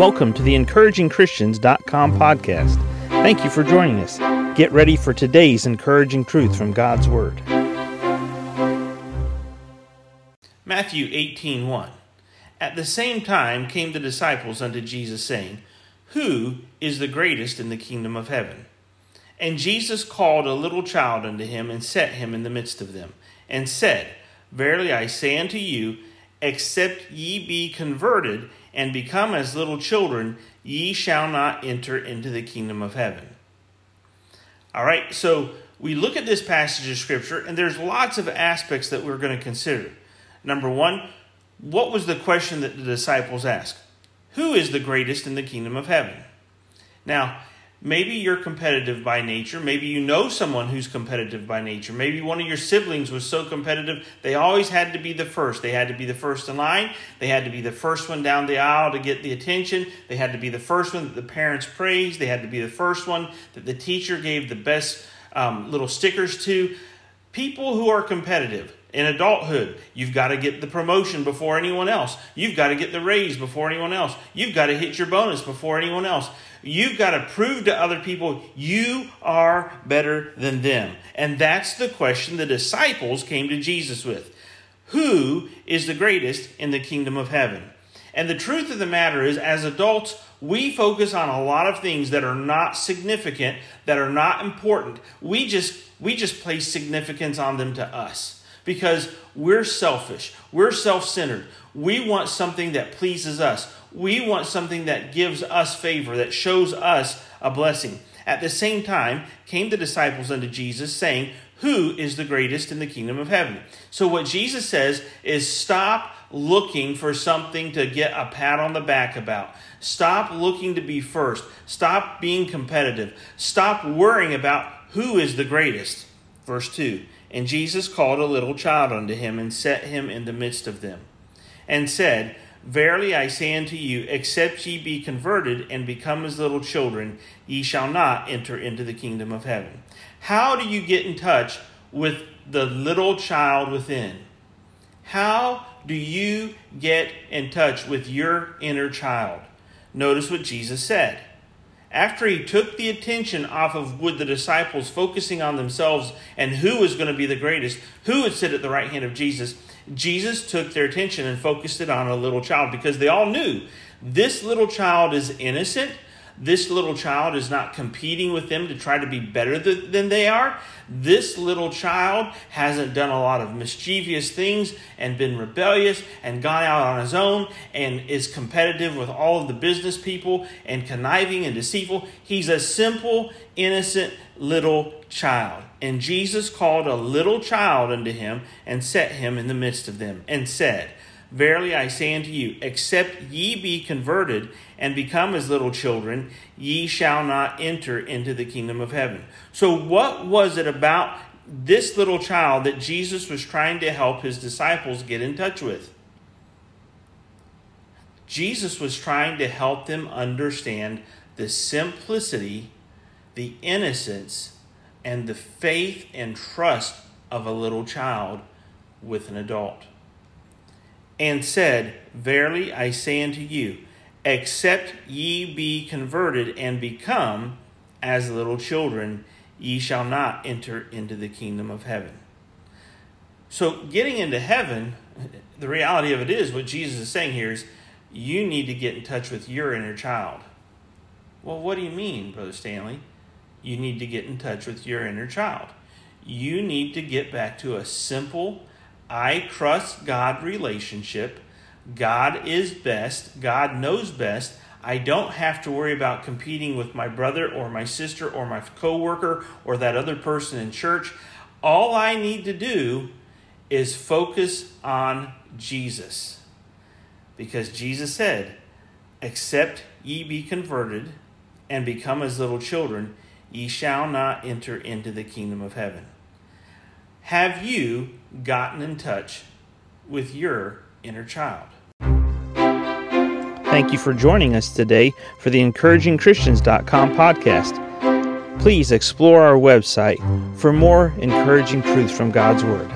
Welcome to the encouragingchristians.com podcast. Thank you for joining us. Get ready for today's encouraging truth from God's Word. Matthew 18 1. At the same time came the disciples unto Jesus, saying, Who is the greatest in the kingdom of heaven? And Jesus called a little child unto him, and set him in the midst of them, and said, Verily I say unto you, except ye be converted and become as little children, ye shall not enter into the kingdom of heaven. All right, so we look at this passage of scripture, and there's lots of aspects that we're going to consider. Number one, what was the question that the disciples asked? Who is the greatest in the kingdom of heaven? Now, Maybe you're competitive by nature. Maybe you know someone who's competitive by nature. Maybe one of your siblings was so competitive, they always had to be the first. They had to be the first in line. They had to be the first one down the aisle to get the attention. They had to be the first one that the parents praised. They had to be the first one that the teacher gave the best um, little stickers to. People who are competitive in adulthood, you've got to get the promotion before anyone else. You've got to get the raise before anyone else. You've got to hit your bonus before anyone else. You've got to prove to other people you are better than them. And that's the question the disciples came to Jesus with Who is the greatest in the kingdom of heaven? And the truth of the matter is, as adults, we focus on a lot of things that are not significant, that are not important. We just we just place significance on them to us because we're selfish. We're self-centered. We want something that pleases us. We want something that gives us favor, that shows us a blessing. At the same time, came the disciples unto Jesus, saying, Who is the greatest in the kingdom of heaven? So, what Jesus says is stop looking for something to get a pat on the back about. Stop looking to be first. Stop being competitive. Stop worrying about who is the greatest. Verse 2 And Jesus called a little child unto him and set him in the midst of them, and said, Verily I say unto you, except ye be converted and become as little children, ye shall not enter into the kingdom of heaven. How do you get in touch with the little child within? How do you get in touch with your inner child? Notice what Jesus said. After he took the attention off of with the disciples focusing on themselves and who was going to be the greatest, who would sit at the right hand of Jesus, Jesus took their attention and focused it on a little child because they all knew this little child is innocent. This little child is not competing with them to try to be better than they are. This little child hasn't done a lot of mischievous things and been rebellious and gone out on his own and is competitive with all of the business people and conniving and deceitful. He's a simple, innocent little child. And Jesus called a little child unto him and set him in the midst of them and said, Verily I say unto you, except ye be converted and become as little children, ye shall not enter into the kingdom of heaven. So, what was it about this little child that Jesus was trying to help his disciples get in touch with? Jesus was trying to help them understand the simplicity, the innocence, and the faith and trust of a little child with an adult and said, Verily I say unto you, except ye be converted and become as little children, ye shall not enter into the kingdom of heaven. So, getting into heaven, the reality of it is what Jesus is saying here is you need to get in touch with your inner child. Well, what do you mean, Brother Stanley? You need to get in touch with your inner child. You need to get back to a simple, I trust God relationship. God is best. God knows best. I don't have to worry about competing with my brother or my sister or my coworker or that other person in church. All I need to do is focus on Jesus. Because Jesus said, Except ye be converted and become as little children, ye shall not enter into the kingdom of heaven. Have you gotten in touch with your inner child? Thank you for joining us today for the encouragingchristians.com podcast. Please explore our website for more encouraging truths from God's Word.